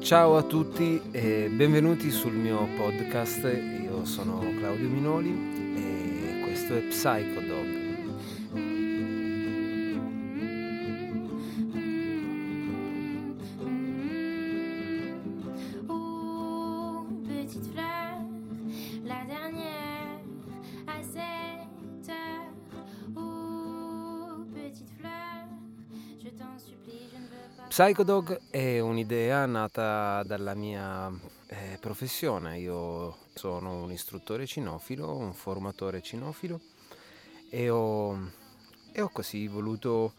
Ciao a tutti e benvenuti sul mio podcast. Io sono Claudio Minoli e questo è Psychodog. Psychodog è un'idea nata dalla mia eh, professione. Io sono un istruttore cinofilo, un formatore cinofilo e ho, e ho così voluto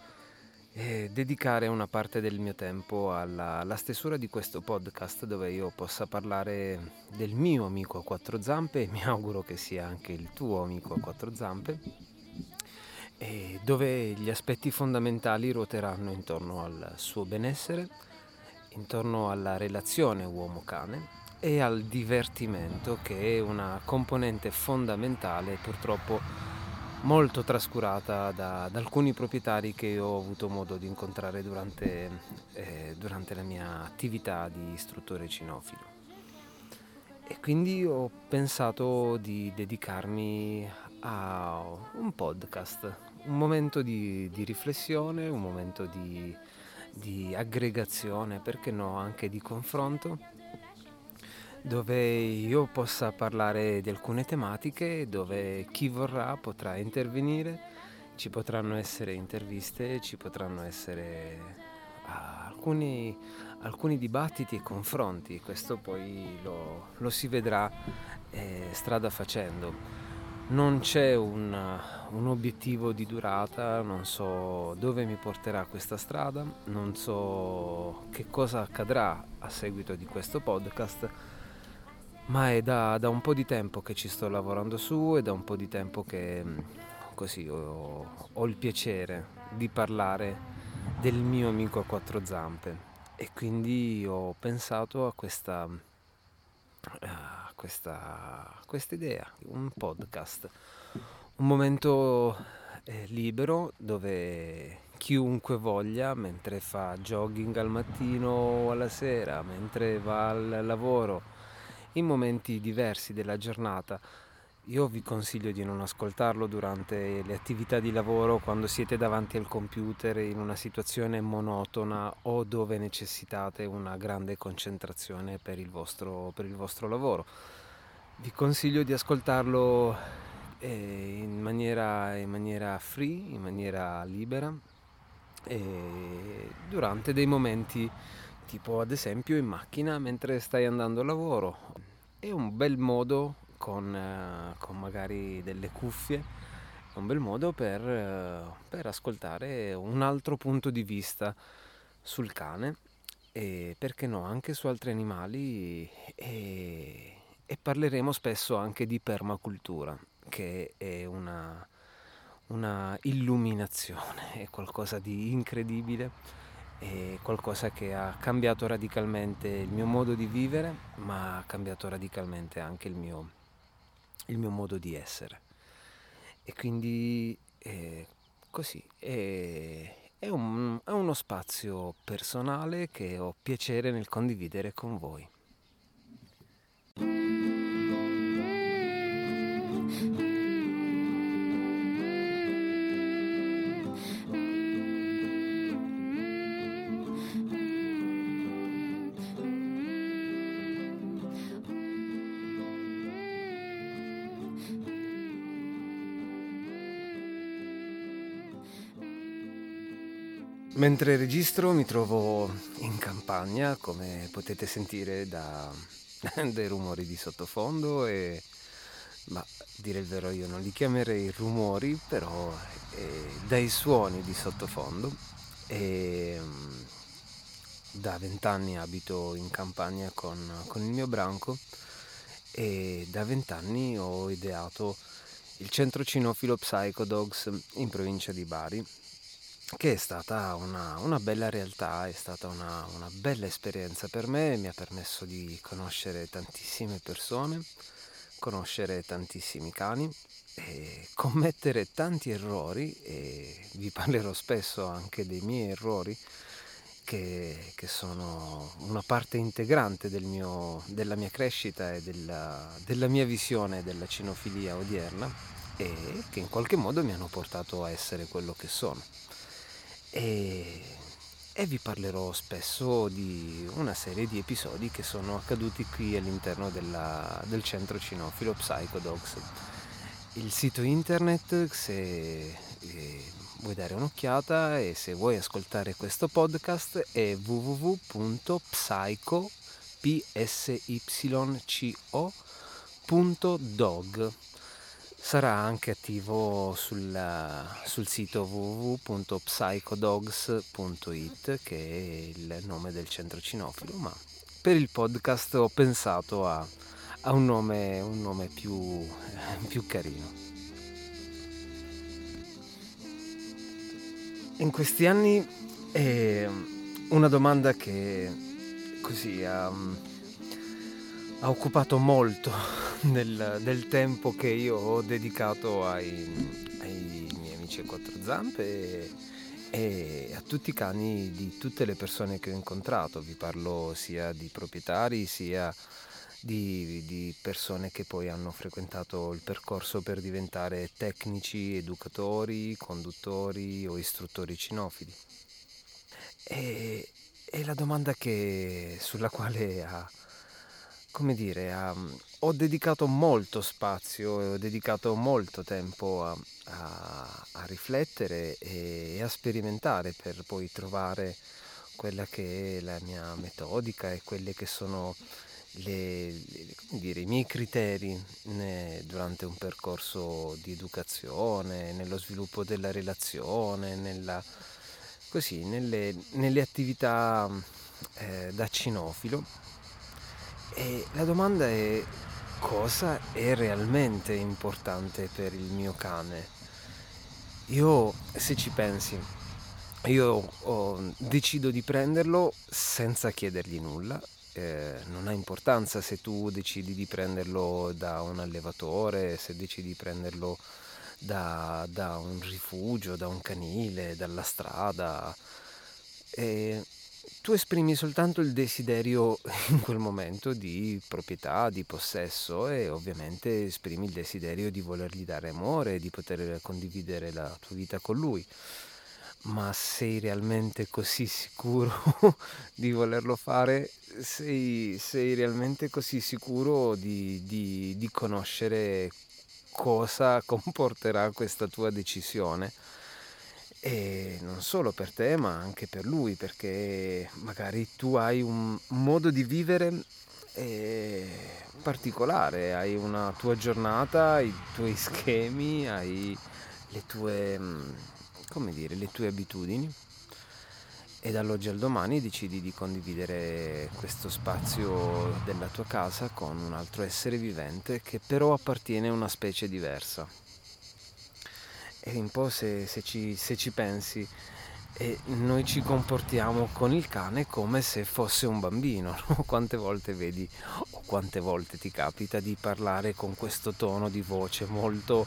eh, dedicare una parte del mio tempo alla, alla stesura di questo podcast dove io possa parlare del mio amico a quattro zampe e mi auguro che sia anche il tuo amico a quattro zampe e dove gli aspetti fondamentali ruoteranno intorno al suo benessere, intorno alla relazione uomo-cane e al divertimento che è una componente fondamentale purtroppo molto trascurata da, da alcuni proprietari che ho avuto modo di incontrare durante, eh, durante la mia attività di istruttore cinofilo. E quindi ho pensato di dedicarmi a un podcast, un momento di, di riflessione, un momento di, di aggregazione, perché no, anche di confronto, dove io possa parlare di alcune tematiche, dove chi vorrà potrà intervenire, ci potranno essere interviste, ci potranno essere ah, alcuni, alcuni dibattiti e confronti, questo poi lo, lo si vedrà eh, strada facendo. Non c'è un, un obiettivo di durata, non so dove mi porterà questa strada, non so che cosa accadrà a seguito di questo podcast, ma è da, da un po' di tempo che ci sto lavorando su e da un po' di tempo che mm, così ho, ho il piacere di parlare del mio amico a quattro zampe. E quindi ho pensato a questa, a questa, questa idea, un podcast, un momento eh, libero dove chiunque voglia, mentre fa jogging al mattino o alla sera, mentre va al lavoro, in momenti diversi della giornata, io vi consiglio di non ascoltarlo durante le attività di lavoro quando siete davanti al computer in una situazione monotona o dove necessitate una grande concentrazione per il vostro, per il vostro lavoro. Vi consiglio di ascoltarlo eh, in, maniera, in maniera free, in maniera libera, e durante dei momenti tipo ad esempio in macchina mentre stai andando al lavoro. È un bel modo con, eh, con magari delle cuffie, è un bel modo per, eh, per ascoltare un altro punto di vista sul cane e perché no anche su altri animali e, e parleremo spesso anche di permacultura che è una, una illuminazione, è qualcosa di incredibile, è qualcosa che ha cambiato radicalmente il mio modo di vivere, ma ha cambiato radicalmente anche il mio, il mio modo di essere. E quindi eh, così è, è, un, è uno spazio personale che ho piacere nel condividere con voi. Mentre registro mi trovo in campagna, come potete sentire da, dai rumori di sottofondo e ma dire il vero io non li chiamerei rumori, però eh, dai suoni di sottofondo. E mm, da vent'anni abito in campagna con, con il mio branco e da vent'anni ho ideato il centro cinofilo Psychodogs in provincia di Bari che è stata una, una bella realtà, è stata una, una, bella esperienza per me, mi ha permesso di conoscere tantissime persone, conoscere tantissimi cani e commettere tanti errori e vi parlerò spesso anche dei miei errori che, che sono una parte integrante del mio, della mia crescita e della, della mia visione della cinofilia odierna e che in qualche modo mi hanno portato a essere quello che sono. E, e, vi parlerò spesso di una serie di episodi che sono accaduti qui all'interno della, del centro cinofilo Psychodogs. Il sito internet, se eh, vuoi dare un'occhiata e se vuoi ascoltare questo podcast è www.psycho.dog sarà anche attivo sul, sul sito www.psychodogs.it che è il nome del centro cinofilo ma per il podcast ho pensato a, a un nome, un nome più, più carino. In questi anni è una domanda che così ha, ha occupato molto del, del, tempo che io ho dedicato ai, ai miei amici a quattro zampe e, e a tutti i cani di tutte le persone che ho incontrato. Vi parlo sia di proprietari sia di, di, persone che poi hanno frequentato il percorso per diventare tecnici, educatori, conduttori o istruttori cinofili. E, e la domanda che, sulla quale ha, come dire, ha, ho dedicato molto spazio e ho dedicato molto tempo a, a, a riflettere e, e a sperimentare per poi trovare quella che è la mia metodica e quelle che sono le, le, dire, i miei criteri né, durante un percorso di educazione, nello sviluppo della relazione, nella, così, nelle, nelle attività eh, da cinofilo. E la domanda è cosa è realmente importante per il mio cane? Io, se ci pensi, io oh, decido di prenderlo senza chiedergli nulla eh, non ha importanza se tu decidi di prenderlo da un allevatore, se decidi di prenderlo da, da un rifugio, da un canile, dalla strada. E tu esprimi soltanto il desiderio in quel momento di proprietà, di possesso e ovviamente esprimi il desiderio di volergli dare amore, di poter condividere la tua vita con lui ma sei realmente così sicuro di volerlo fare? Sei, sei realmente così sicuro di, di, di, conoscere cosa comporterà questa tua decisione? E non solo per te, ma anche per lui, perché magari tu hai un modo di vivere eh, particolare, hai una tua giornata, i tuoi schemi, hai le tue come dire, le tue abitudini e dall'oggi al domani decidi di condividere questo spazio della tua casa con un altro essere vivente che però appartiene a una specie diversa. E un po' se, se, ci, se ci pensi, e noi ci comportiamo con il cane come se fosse un bambino. No? Quante volte vedi o quante volte ti capita di parlare con questo tono di voce molto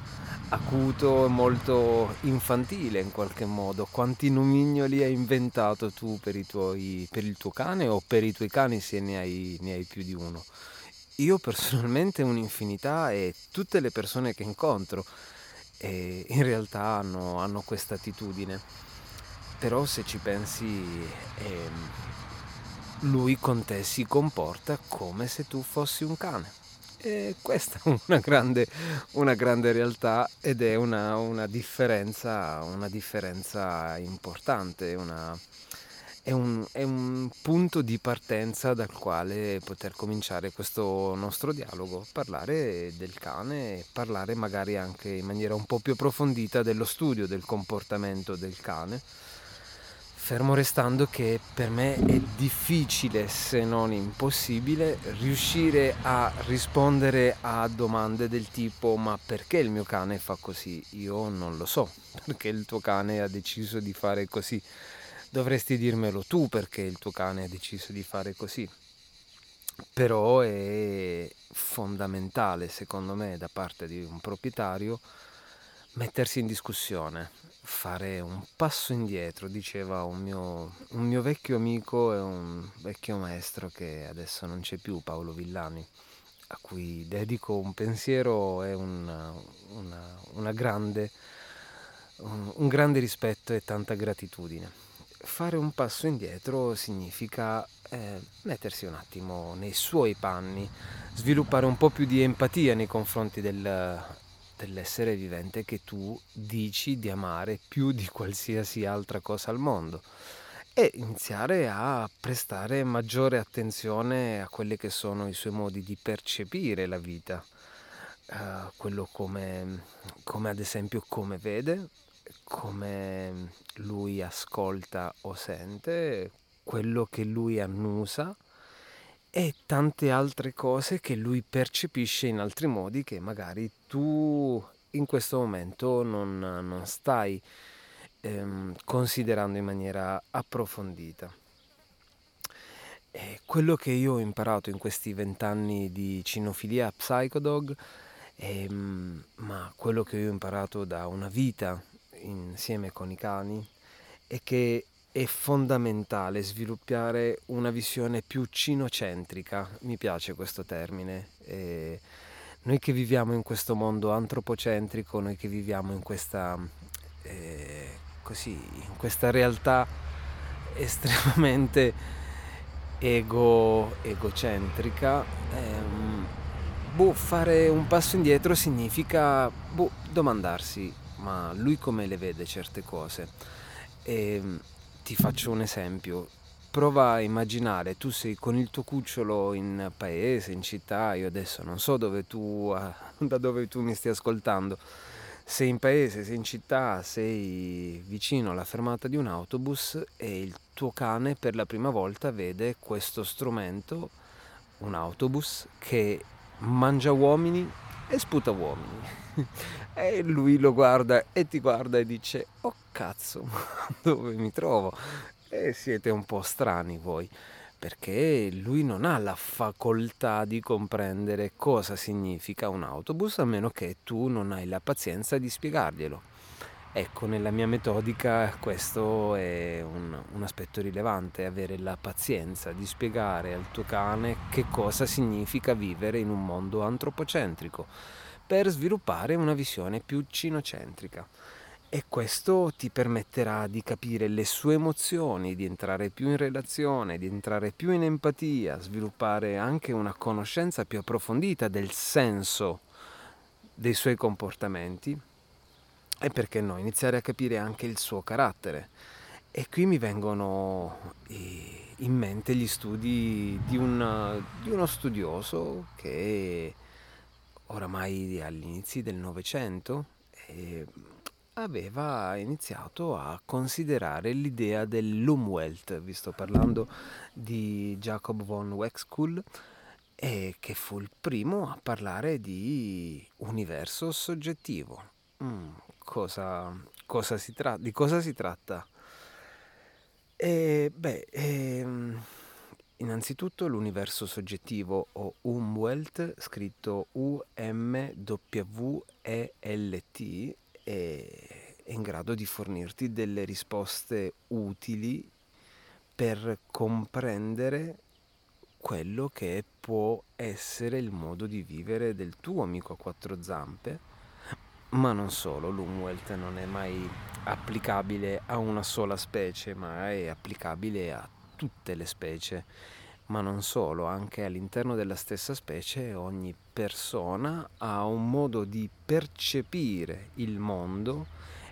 acuto e molto infantile in qualche modo? Quanti nomignoli hai inventato tu per, tuoi, per, il tuo cane o per i tuoi cani se ne hai, ne hai più di uno? Io personalmente un'infinità e tutte le persone che incontro eh, in realtà hanno, hanno questa attitudine però se ci pensi eh, lui con te si comporta come se tu fossi un cane. E questa è una grande, una grande realtà ed è una, una, differenza, una differenza importante, una, è, un, è un punto di partenza dal quale poter cominciare questo nostro dialogo, parlare del cane parlare magari anche in maniera un po' più approfondita dello studio del comportamento del cane Fermo restando che per me è difficile, se non impossibile, riuscire a rispondere a domande del tipo ma perché il mio cane fa così? Io non lo so, perché il tuo cane ha deciso di fare così. Dovresti dirmelo tu perché il tuo cane ha deciso di fare così. Però è fondamentale, secondo me, da parte di un proprietario mettersi in discussione, fare un passo indietro, diceva un mio, un mio vecchio amico e un vecchio maestro che adesso non c'è più, Paolo Villani, a cui dedico un pensiero e una, una, una grande, un, un grande rispetto e tanta gratitudine. Fare un passo indietro significa eh, mettersi un attimo nei suoi panni, sviluppare un po' più di empatia nei confronti del, dell'essere vivente che tu dici di amare più di qualsiasi altra cosa al mondo. E iniziare a prestare maggiore attenzione a quelli che sono i suoi modi di percepire la vita, uh, quello come, come ad esempio come vede, come lui ascolta o sente, quello che lui annusa e tante altre cose che lui percepisce in altri modi che magari tu in questo momento non, non stai ehm, considerando in maniera approfondita. E quello che io ho imparato in questi vent'anni di cinofilia Psychodog, ehm, ma quello che io ho imparato da una vita insieme con i cani, è che è fondamentale sviluppare una visione più cinocentrica, mi piace questo termine. E noi che viviamo in questo mondo antropocentrico, noi che viviamo in questa, eh, così, in questa realtà estremamente ego, egocentrica, ehm, boh, fare un passo indietro significa boh, domandarsi, ma lui come le vede certe cose? E, ehm, ti faccio un esempio. Prova a immaginare, tu sei con il tuo cucciolo in paese, in città, io adesso non so dove tu, da dove tu mi stai ascoltando, sei in paese, sei in città, sei vicino alla fermata di un autobus e il tuo cane per la prima volta vede questo strumento, un autobus, che mangia uomini e sputa uomini. e lui lo guarda e ti guarda e dice, oh cazzo, dove mi trovo? E siete un po' strani voi, perché lui non ha la facoltà di comprendere cosa significa un autobus a meno che tu non hai la pazienza di spiegarglielo. Ecco, nella mia metodica questo è un, un, aspetto rilevante, avere la pazienza di spiegare al tuo cane che cosa significa vivere in un mondo antropocentrico per sviluppare una visione più cinocentrica. E questo ti permetterà di capire le sue emozioni, di entrare più in relazione, di entrare più in empatia, sviluppare anche una conoscenza più approfondita del senso dei suoi comportamenti e perché no, iniziare a capire anche il suo carattere. E qui mi vengono in mente gli studi di, un, di uno studioso che oramai agli inizi del Novecento aveva iniziato a considerare l'idea dell'Umwelt, vi sto parlando di Jacob von Wexkull, e che fu il primo a parlare di universo soggettivo. Mm, cosa, cosa tra- di cosa si tratta? E, beh, ehm, Innanzitutto l'universo soggettivo o Umwelt, scritto U-M-W-E-L-T, è in grado di fornirti delle risposte utili per comprendere quello che può essere il modo di vivere del tuo amico a quattro zampe, ma non solo, l'Umwelt non è mai applicabile a una sola specie, ma è applicabile a tutte le specie, ma non solo, anche all'interno della stessa specie ogni persona ha un modo di percepire il mondo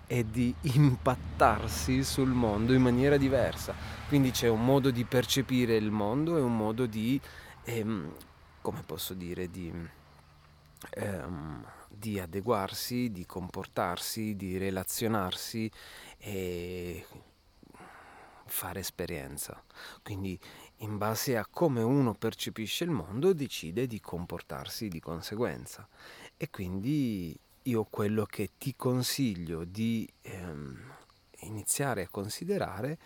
e di impattarsi sul mondo in maniera diversa. Quindi c'è un modo di percepire il mondo e un modo di, ehm, come posso dire, di, ehm, di adeguarsi, di comportarsi, di relazionarsi e fare esperienza. Quindi in base a come uno percepisce il mondo decide di comportarsi di conseguenza. E quindi io quello che ti consiglio di ehm, iniziare a considerare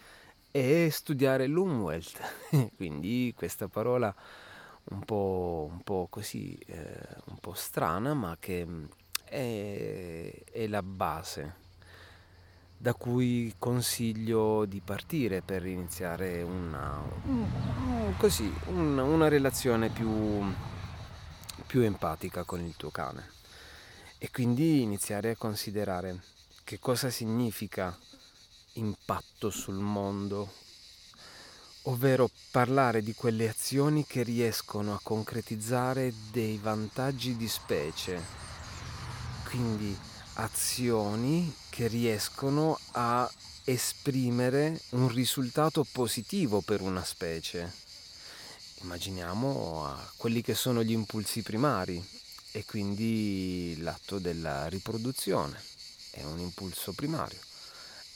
è studiare l'Umwelt. quindi questa parola un po', un po così, eh, un po' strana, ma che è, è la base da cui consiglio di partire per iniziare una, così, una, una relazione più, più empatica con il tuo cane. E quindi iniziare a considerare che cosa significa impatto sul mondo, ovvero parlare di quelle azioni che riescono a concretizzare dei vantaggi di specie, quindi azioni che riescono a esprimere un risultato positivo per una specie. Immaginiamo quelli che sono gli impulsi primari e quindi l'atto della riproduzione è un impulso primario.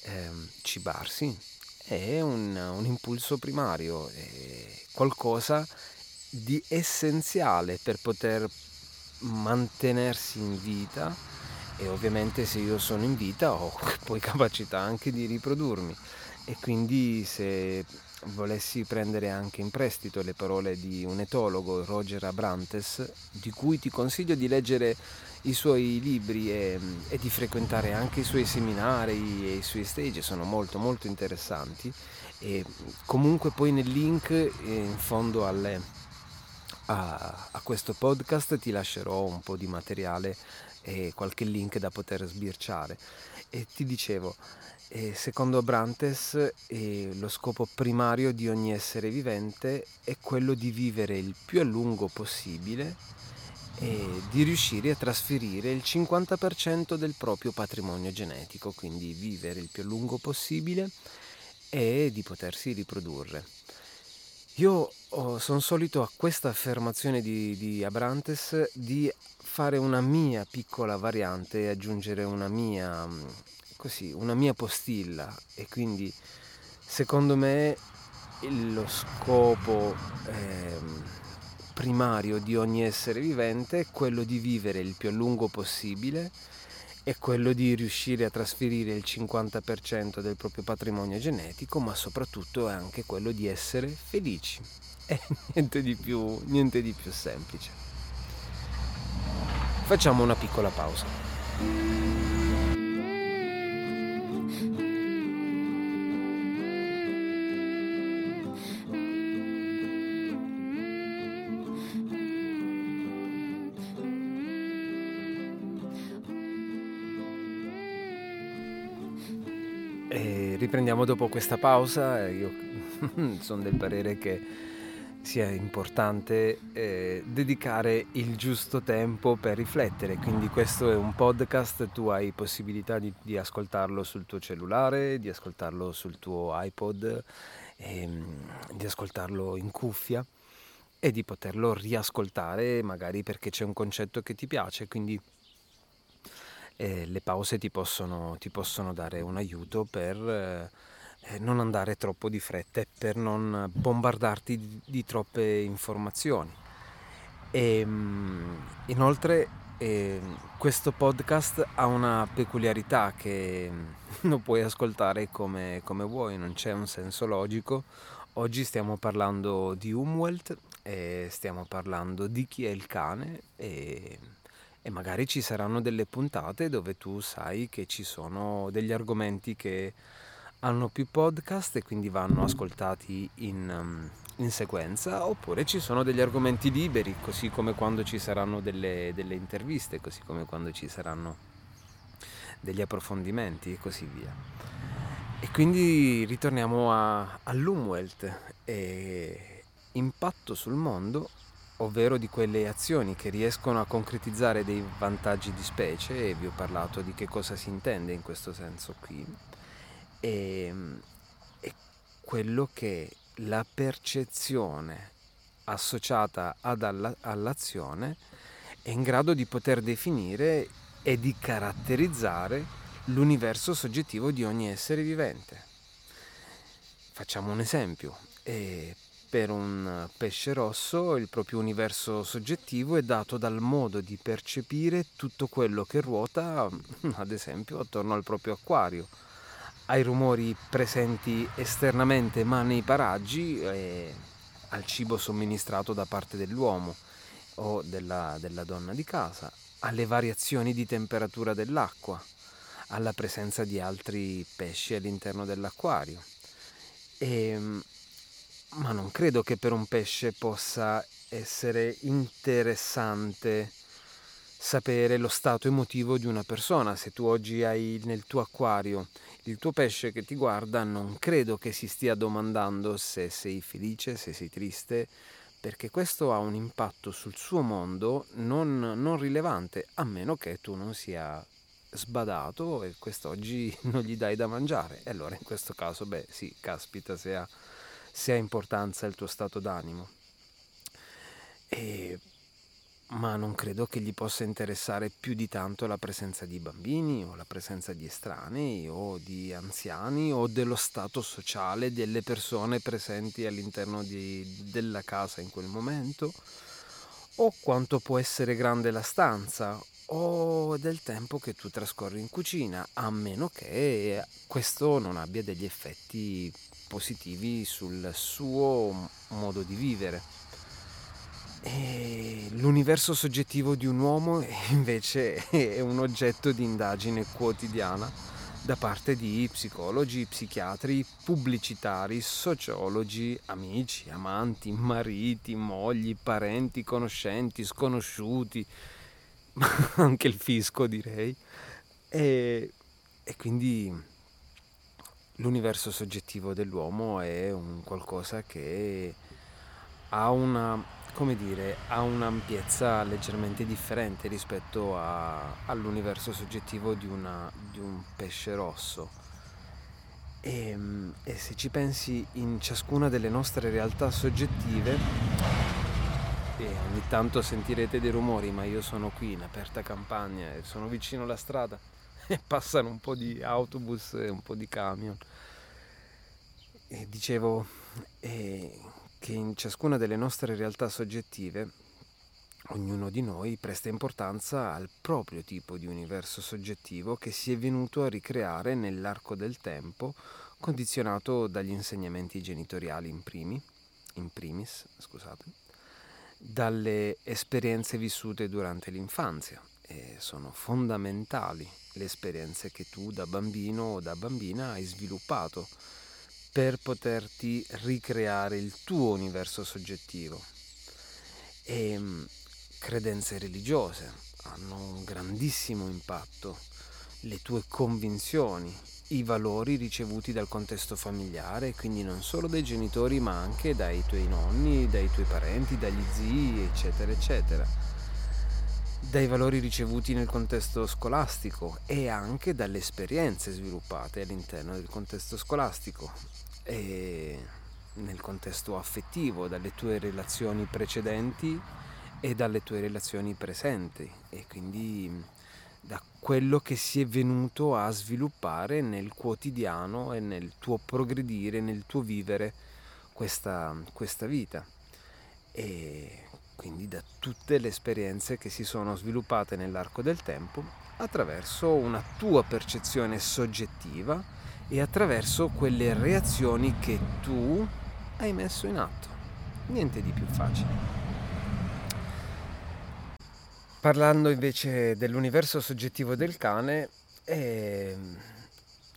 Eh, cibarsi è un, un impulso primario, è qualcosa di essenziale per poter mantenersi in vita e ovviamente se io sono in vita ho poi capacità anche di riprodurmi. E quindi se volessi prendere anche in prestito le parole di un etologo, Roger Abrantes, di cui ti consiglio di leggere i suoi libri e, e di frequentare anche i suoi seminari e i suoi stage, sono molto molto interessanti. E comunque poi nel link eh, in fondo alle, a, a questo podcast ti lascerò un po' di materiale e qualche link da poter sbirciare. E ti dicevo, eh, secondo Abrantes eh, lo scopo primario di ogni essere vivente è quello di vivere il più a lungo possibile e di riuscire a trasferire il 50% del proprio patrimonio genetico, quindi vivere il più a lungo possibile e di potersi riprodurre. Io oh, sono solito a questa affermazione di, di Abrantes di fare una mia piccola variante e aggiungere una mia, mm, così, una mia postilla. E quindi secondo me lo scopo eh, primario di ogni essere vivente è quello di vivere il più a lungo possibile è quello di riuscire a trasferire il 50% del proprio patrimonio genetico, ma soprattutto è anche quello di essere felici. È niente di più, niente di più semplice. Facciamo una piccola pausa. E riprendiamo dopo questa pausa. Io sono del parere che sia importante eh, dedicare il giusto tempo per riflettere, quindi questo è un podcast, tu hai possibilità di, di ascoltarlo sul tuo cellulare, di ascoltarlo sul tuo iPod, ehm, di ascoltarlo in cuffia e di poterlo riascoltare magari perché c'è un concetto che ti piace, quindi eh, le pause ti possono, ti possono, dare un aiuto per... Eh, non andare troppo di fretta per non bombardarti di, di troppe informazioni. E, ehm, inoltre eh, questo podcast ha una peculiarità che lo puoi ascoltare come, come, vuoi, non c'è un senso logico. Oggi stiamo parlando di Umwelt, e stiamo parlando di chi è il cane e, e magari ci saranno delle puntate dove tu sai che ci sono degli argomenti che hanno più podcast e quindi vanno ascoltati in, um, in, sequenza, oppure ci sono degli argomenti liberi, così come quando ci saranno delle, delle interviste, così come quando ci saranno degli approfondimenti e così via. E quindi ritorniamo a, all'Umwelt e impatto sul mondo, ovvero di quelle azioni che riescono a concretizzare dei vantaggi di specie e vi ho parlato di che cosa si intende in questo senso qui è, ehm, è quello che la percezione associata alla, all'azione è in grado di poter definire e di caratterizzare l'universo soggettivo di ogni essere vivente. Facciamo un esempio. E per un pesce rosso il proprio universo soggettivo è dato dal modo di percepire tutto quello che ruota, ad esempio, attorno al proprio acquario ai rumori presenti esternamente ma nei paraggi e al cibo somministrato da parte dell'uomo. o della, della donna di casa, alle variazioni di temperatura dell'acqua, alla presenza di altri pesci all'interno dell'acquario. E, ehm, ma non credo che per un pesce possa essere interessante sapere lo stato emotivo di una persona. Se tu oggi hai nel tuo acquario il tuo pesce che ti guarda, non credo che si stia domandando se sei felice, se sei triste, perché questo ha un impatto sul suo mondo non, non rilevante, a meno che tu non sia sbadato e quest'oggi non gli dai da mangiare. E allora in questo caso, beh sì, caspita se ha, se ha importanza il tuo stato d'animo. E ma non credo che gli possa interessare più di tanto la presenza di bambini o la presenza di estranei o di anziani o dello stato sociale delle persone presenti all'interno di, della casa in quel momento o quanto può essere grande la stanza o del tempo che tu trascorri in cucina, a meno che questo non abbia degli effetti positivi sul suo modo di vivere. E l'universo soggettivo di un uomo invece è un oggetto di indagine quotidiana da parte di psicologi, psichiatri, pubblicitari, sociologi, amici, amanti, mariti, mogli, parenti, conoscenti, sconosciuti, ma anche il fisco direi. E, e quindi l'universo soggettivo dell'uomo è un qualcosa che ha una come dire, ha un'ampiezza leggermente differente rispetto a, all'universo soggettivo di, una, di, un pesce rosso. E, ehm, e, se ci pensi in ciascuna delle nostre realtà soggettive, e ogni tanto sentirete dei rumori, ma io sono qui in aperta campagna e sono vicino alla strada passano un po' di autobus e un po' di camion. E dicevo, e che in ciascuna delle nostre realtà soggettive ognuno di noi presta importanza al proprio tipo di universo soggettivo che si è venuto a ricreare nell'arco del tempo, condizionato dagli insegnamenti genitoriali in, primi, in primis, scusate, dalle esperienze vissute durante l'infanzia. E sono fondamentali le esperienze che tu da bambino o da bambina hai sviluppato per poterti ricreare il tuo universo soggettivo. E mm, credenze religiose hanno un grandissimo impatto, le tue convinzioni, i valori ricevuti dal contesto familiare, quindi non solo dai genitori ma anche dai tuoi nonni, dai tuoi parenti, dagli zii, eccetera, eccetera. Dai valori ricevuti nel contesto scolastico e anche dalle esperienze sviluppate all'interno del contesto scolastico, e nel contesto affettivo, dalle tue relazioni precedenti e dalle tue relazioni presenti. E quindi da quello che si è venuto a sviluppare nel quotidiano e nel tuo progredire, nel tuo vivere questa, questa vita. E quindi da tutte le esperienze che si sono sviluppate nell'arco del tempo attraverso una tua percezione soggettiva e attraverso quelle reazioni che tu hai messo in atto. Niente di più facile. Parlando invece dell'universo soggettivo del cane, è,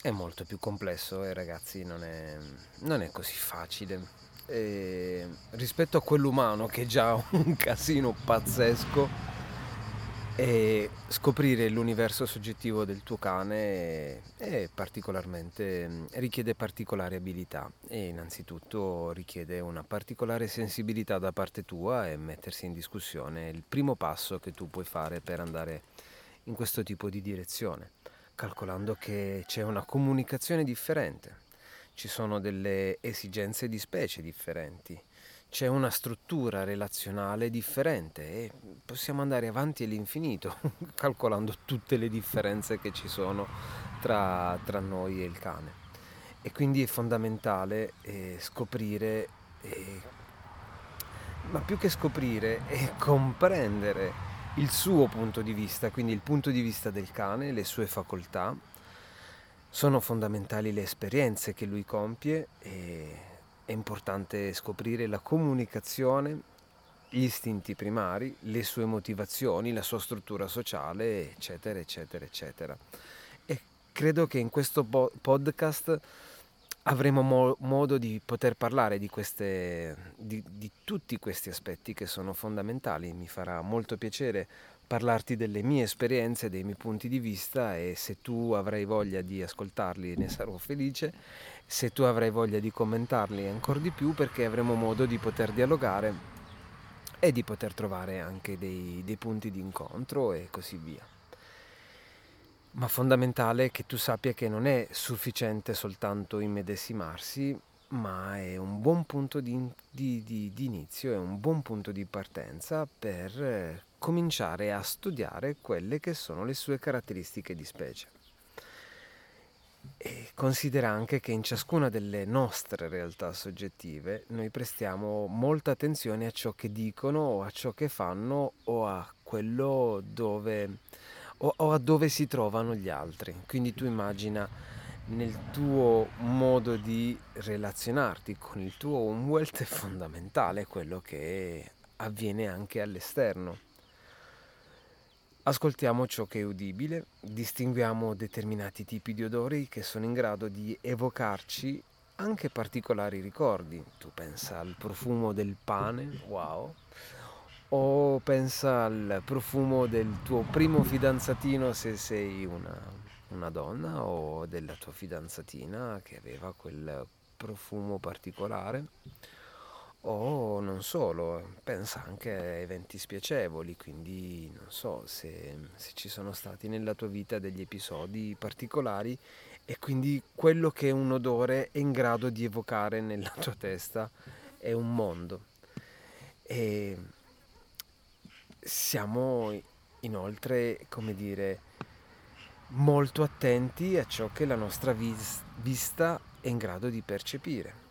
è molto più complesso e eh, ragazzi non è, non è così facile. E rispetto a quell'umano che è già un casino pazzesco, e scoprire l'universo soggettivo del tuo cane richiede particolari abilità e innanzitutto richiede una particolare sensibilità da parte tua e mettersi in discussione il primo passo che tu puoi fare per andare in questo tipo di direzione, calcolando che c'è una comunicazione differente, ci sono delle esigenze di specie differenti c'è una struttura relazionale differente e possiamo andare avanti all'infinito calcolando tutte le differenze che ci sono tra, tra noi e il cane. E quindi è fondamentale eh, scoprire, eh, ma più che scoprire, è comprendere il suo punto di vista, quindi il punto di vista del cane, le sue facoltà. Sono fondamentali le esperienze che lui compie e è importante scoprire la comunicazione, gli istinti primari, le sue motivazioni, la sua struttura sociale, eccetera, eccetera, eccetera. E credo che in questo podcast avremo mo- modo di poter parlare di, queste, di, di tutti questi aspetti che sono fondamentali. Mi farà molto piacere parlarti delle mie esperienze, dei miei punti di vista e se tu avrai voglia di ascoltarli ne sarò felice, se tu avrai voglia di commentarli ancora di più perché avremo modo di poter dialogare e di poter trovare anche dei, dei punti di incontro e così via. Ma fondamentale che tu sappia che non è sufficiente soltanto immedesimarsi, ma è un buon punto di, di, di, di inizio, è un buon punto di partenza per cominciare a studiare quelle che sono le sue caratteristiche di specie. E considera anche che in ciascuna delle nostre realtà soggettive noi prestiamo molta attenzione a ciò che dicono o a ciò che fanno o a quello dove o, o a dove si trovano gli altri. Quindi tu immagina nel tuo modo di relazionarti con il tuo home wealth è fondamentale quello che avviene anche all'esterno. Ascoltiamo ciò che è udibile, distinguiamo determinati tipi di odori che sono in grado di evocarci anche particolari ricordi. Tu pensa al profumo del pane, wow, o pensa al profumo del tuo primo fidanzatino se sei una, una donna o della tua fidanzatina che aveva quel profumo particolare o non solo, pensa anche a eventi spiacevoli, quindi non so se, se, ci sono stati nella tua vita degli episodi particolari e quindi quello che un odore è in grado di evocare nella tua testa è un mondo. E siamo inoltre, come dire, molto attenti a ciò che la nostra vis- vista è in grado di percepire.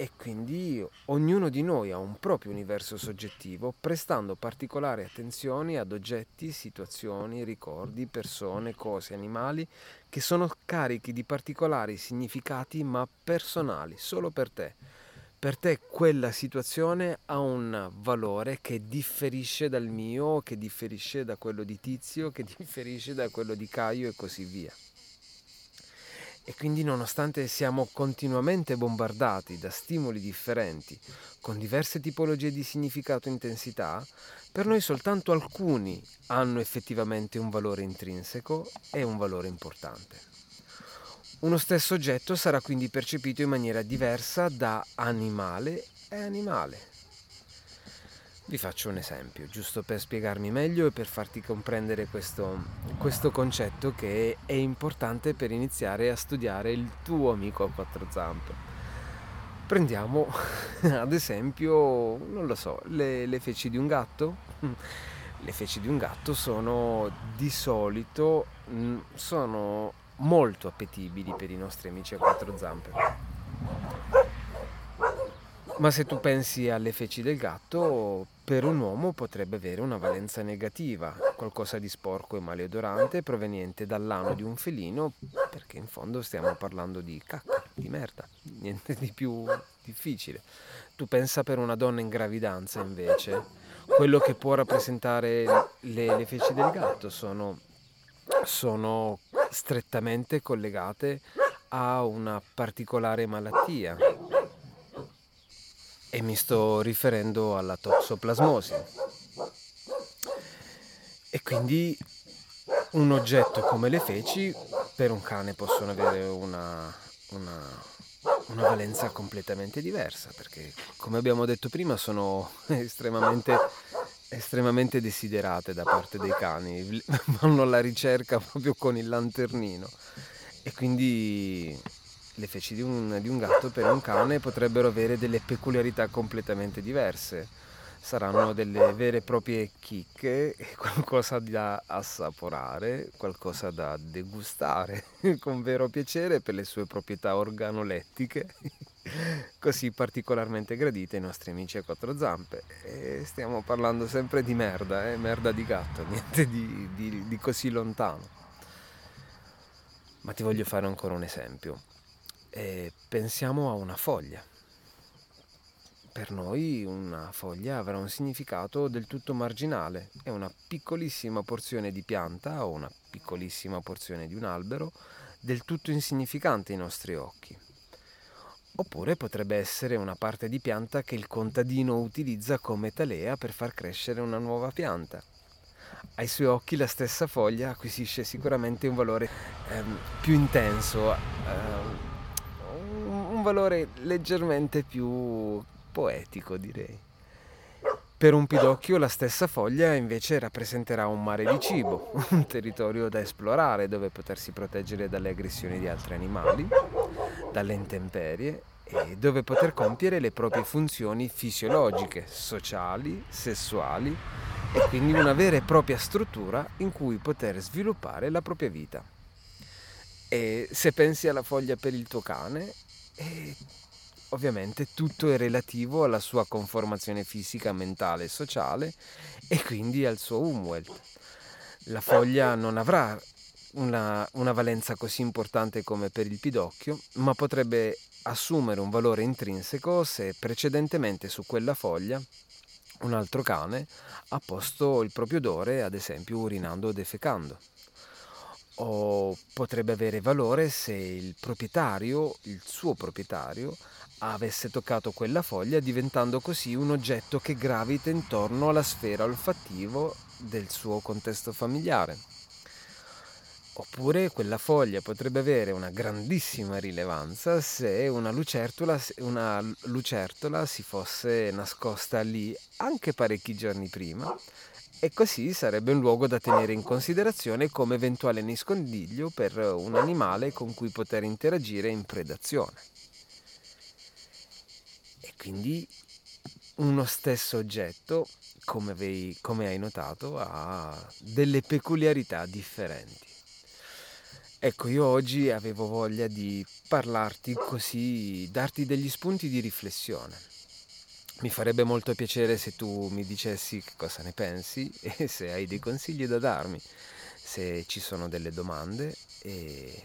E quindi ognuno di noi ha un proprio universo soggettivo, prestando particolare attenzione ad oggetti, situazioni, ricordi, persone, cose, animali che sono carichi di particolari significati ma personali, solo per te per te quella situazione ha un valore che differisce dal mio, che differisce da quello di Tizio, che differisce da quello di Caio e così via. E quindi nonostante siamo continuamente bombardati da stimoli differenti, con diverse tipologie di significato e intensità, per noi soltanto alcuni hanno effettivamente un valore intrinseco e un valore importante. Uno stesso oggetto sarà quindi percepito in maniera diversa da animale e animale. Vi faccio un esempio, giusto per spiegarmi meglio e per farti comprendere questo, questo concetto che è importante per iniziare a studiare il tuo amico a quattro zampe. Prendiamo ad esempio, non lo so, le, le feci di un gatto. Le feci di un gatto sono di solito mm, sono molto appetibili per i nostri amici a quattro zampe. Ma se tu pensi alle feci del gatto, per un uomo potrebbe avere una valenza negativa, qualcosa di sporco e maleodorante proveniente dall'ano di un felino, perché in fondo stiamo parlando di cacca, di merda, niente di più difficile. Tu pensa per una donna in gravidanza invece, quello che può rappresentare le, le feci del gatto sono, sono strettamente collegate a una particolare malattia e mi sto riferendo alla toxoplasmosi. E quindi un oggetto come le feci per un cane possono avere una, una, una valenza completamente diversa perché come abbiamo detto prima sono estremamente estremamente desiderate da parte dei cani, vanno alla ricerca proprio con il lanternino e quindi le feci di un, di un gatto per un cane potrebbero avere delle peculiarità completamente diverse saranno delle vere e proprie chicche, qualcosa da assaporare, qualcosa da degustare con vero piacere per le sue proprietà organolettiche, così particolarmente gradite ai nostri amici a quattro zampe. E stiamo parlando sempre di merda, eh? merda di gatto, niente di, di, di così lontano. Ma ti voglio fare ancora un esempio. Eh, pensiamo a una foglia per noi una foglia avrà un significato del tutto marginale, è una piccolissima porzione di pianta o una piccolissima porzione di un albero del tutto insignificante ai nostri occhi. Oppure potrebbe essere una parte di pianta che il contadino utilizza come talea per far crescere una nuova pianta. Ai suoi occhi la stessa foglia acquisisce sicuramente un valore ehm, più intenso, ehm, valore leggermente più poetico direi. Per un pidocchio la stessa foglia invece rappresenterà un mare di cibo, un territorio da esplorare dove potersi proteggere dalle aggressioni di altri animali, dalle intemperie e dove poter compiere le proprie funzioni fisiologiche, sociali, sessuali e quindi una vera e propria struttura in cui poter sviluppare la propria vita. E se pensi alla foglia per il tuo cane, eh, ovviamente tutto è relativo alla sua conformazione fisica, mentale e sociale e quindi al suo Umwelt. La foglia non avrà una, una, valenza così importante come per il pidocchio, ma potrebbe assumere un valore intrinseco se precedentemente su quella foglia un altro cane ha posto il proprio odore, ad esempio urinando o defecando. O potrebbe avere valore se il proprietario, il suo proprietario, avesse toccato quella foglia diventando così un oggetto che gravita intorno alla sfera olfattivo del suo contesto familiare. Oppure quella foglia potrebbe avere una grandissima rilevanza se una lucertola, una lucertola si fosse nascosta lì anche parecchi giorni prima e così sarebbe un luogo da tenere in considerazione come eventuale nascondiglio per un animale con cui poter interagire in predazione. E quindi uno stesso oggetto, come, avevi, come hai notato, ha delle peculiarità differenti. Ecco, io oggi avevo voglia di parlarti così, darti degli spunti di riflessione. Mi farebbe molto piacere se tu mi dicessi che cosa ne pensi e se hai dei consigli da darmi, se ci sono delle domande e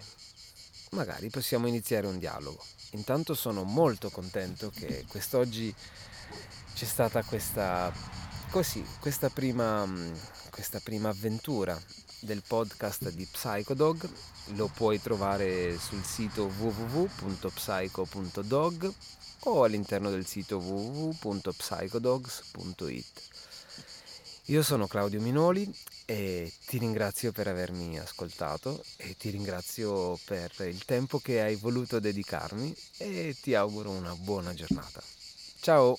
magari possiamo iniziare un dialogo. Intanto sono molto contento che quest'oggi c'è stata questa, così, questa, prima, questa prima avventura del podcast di Psychodog. Lo puoi trovare sul sito www.psycho.dog o all'interno del sito www.psychodogs.it. Io sono Claudio Minoli e ti ringrazio per avermi ascoltato e ti ringrazio per il tempo che hai voluto dedicarmi e ti auguro una buona giornata. Ciao!